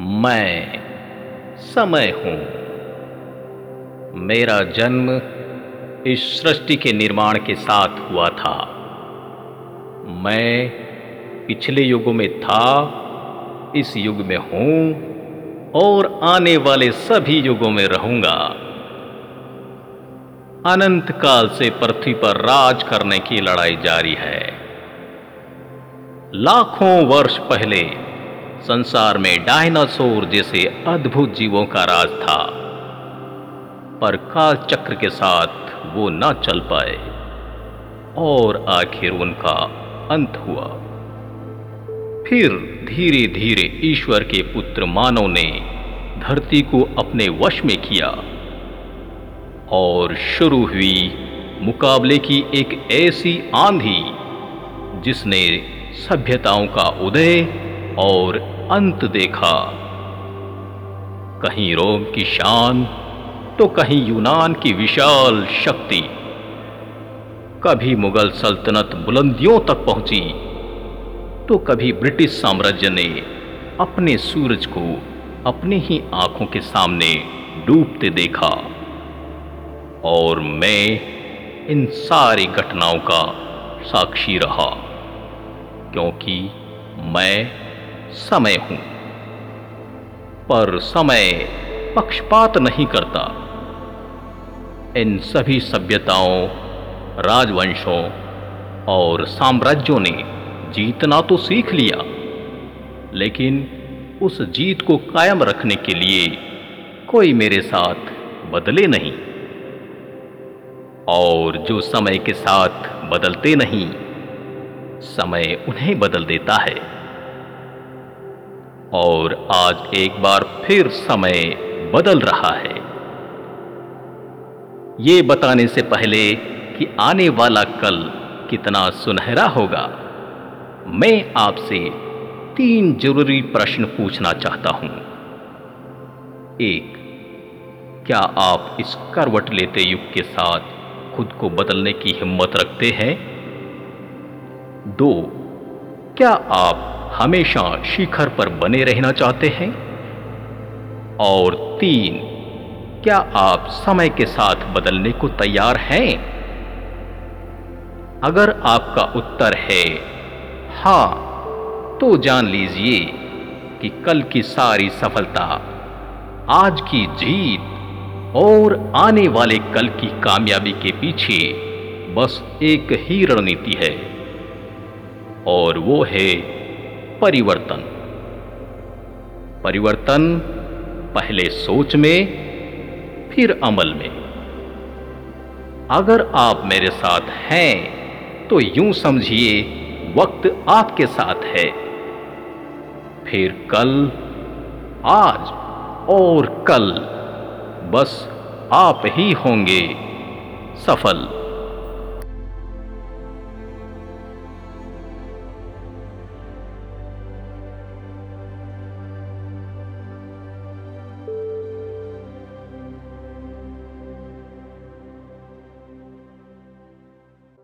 मैं समय हूँ। मेरा जन्म इस सृष्टि के निर्माण के साथ हुआ था। मैं पिछले युगों में था, इस युग में हूँ और आने वाले सभी युगों में रहूँगा। अनंत काल से पृथ्वी पर राज करने की लड़ाई जारी है। लाखों वर्ष पहले संसार में डायनासोर जैसे अद्भुत जीवों का राज था। पर काल चक्र के साथ वो न चल पाए और आखिर उनका अंत हुआ। फिर धीरे धीरे ईश्वर के पुत्र मानव ने धरती को अपने वश में किया और शुरू हुई मुकाबले की एक ऐसी आंधी जिसने सभ्यताओं का उदय और अंत देखा। कहीं रोम की शान तो कहीं यूनान की विशाल शक्ति। कभी मुगल सल्तनत बुलंदियों तक पहुँची तो कभी ब्रिटिश साम्राज्य ने अपने सूरज को अपने ही आँखों के सामने डूबते देखा। और मैं इन सारी घटनाओं का साक्षी रहा, क्योंकि मैं समय हूँ। पर समय पक्षपात नहीं करता। इन सभी सभ्यताओं, राजवंशों और साम्राज्यों ने जीतना तो सीख लिया, लेकिन उस जीत को कायम रखने के लिए कोई मेरे साथ बदले नहीं। और जो समय के साथ बदलते नहीं, समय उन्हें बदल देता है। और आज एक बार फिर समय बदल रहा है। ये बताने से पहले कि आने वाला कल कितना सुनहरा होगा। मैं आपसे तीन ज़रूरी प्रश्न पूछना चाहता हूँ। एक, क्या आप इस करवट लेते युग के साथ खुद को बदलने की हिम्मत रखते हैं? दो, क्या आप हमेशा शिखर पर बने रहना चाहते हैं? और तीन, क्या आप समय के साथ बदलने को तैयार हैं? अगर आपका उत्तर है, हाँ तो जान लीजिए कि कल की सारी सफलता, आज की जीत और आने वाले कल की कामयाबी के पीछे बस एक ही रणनीति है, और वो है परिवर्तन। परिवर्तन पहले सोच में, फिर अमल में। अगर आप मेरे साथ हैं तो यूँ समझिए, वक्त आपके साथ है। फिर कल, आज और कल, बस आप ही होंगे सफल।